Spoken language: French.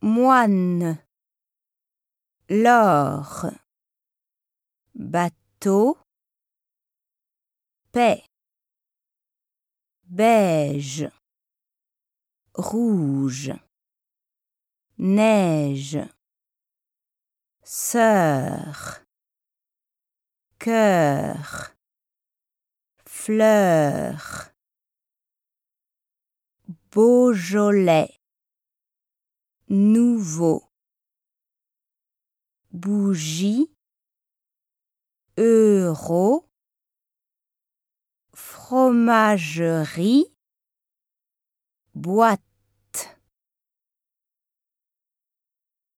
moine, l'or, bateau, paix, beige, rouge, neige, sœur, cœur, fleur, Beaujolais, nouveau, bougie, euro, fromagerie, boîte.